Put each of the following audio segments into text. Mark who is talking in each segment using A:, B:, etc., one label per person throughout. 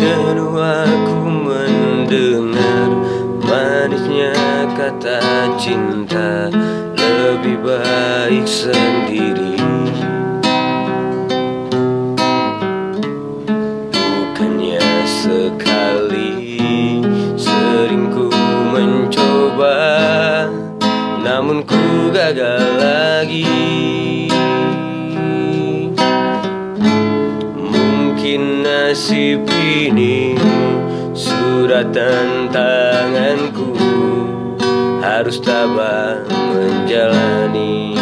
A: Jenuh aku mendengar Manisnya kata cinta. Lebih baik sendiri. Bukannya sekali Sering ku mencoba Namun ku gagal lagi. Nasib ini Surat tantanganku. Harus tabah menjalani.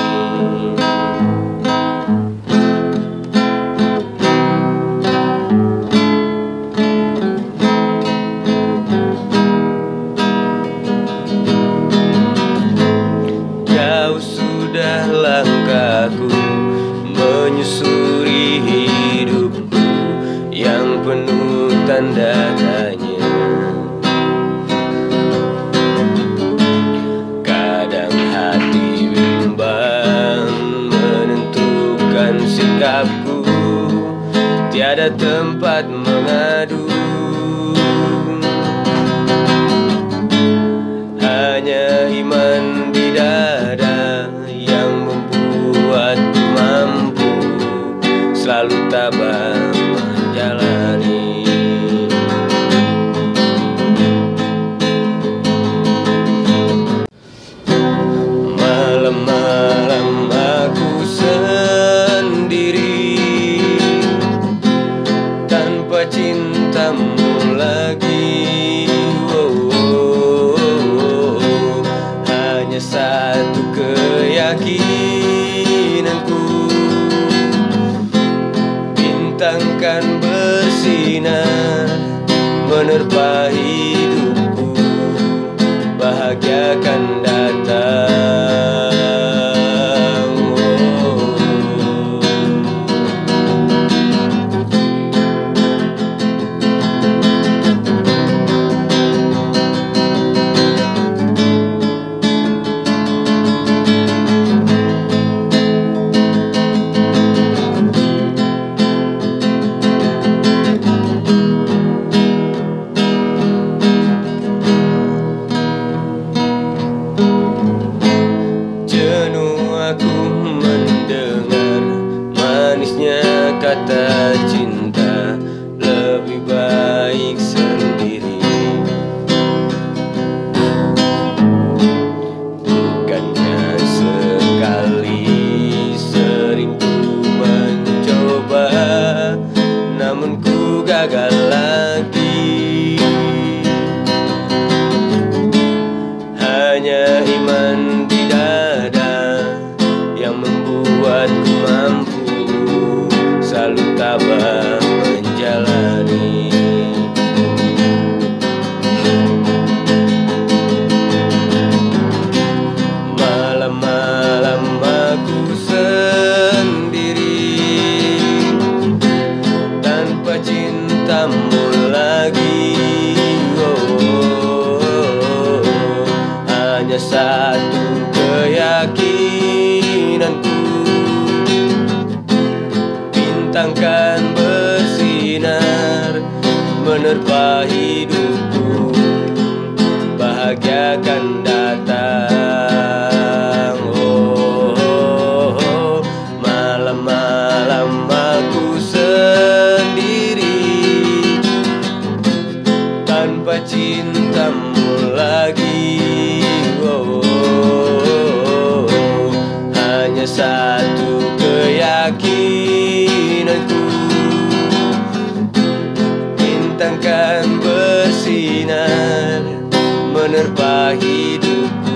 A: Jauh sudah langkahku Menyusuri tempat mengadu. Hanya iman di dada yang membuatku mampu Selalu tabah Hanya satu keyakinanku. Bintang kan bersinar Menerpa hidupku Jenuh aku mendengar manisnya kata cinta. Lebih baik sendiri. Bukannya sekali sering ku mencoba Namun ku gagal lagi? Hanya Bintang kan bersinar Menerpa hidupku Bahagia kan datang oh, oh, oh. Malam-malam aku sendiri Tanpa cintamu lagi oh. Hanya satu keyakinanku barrido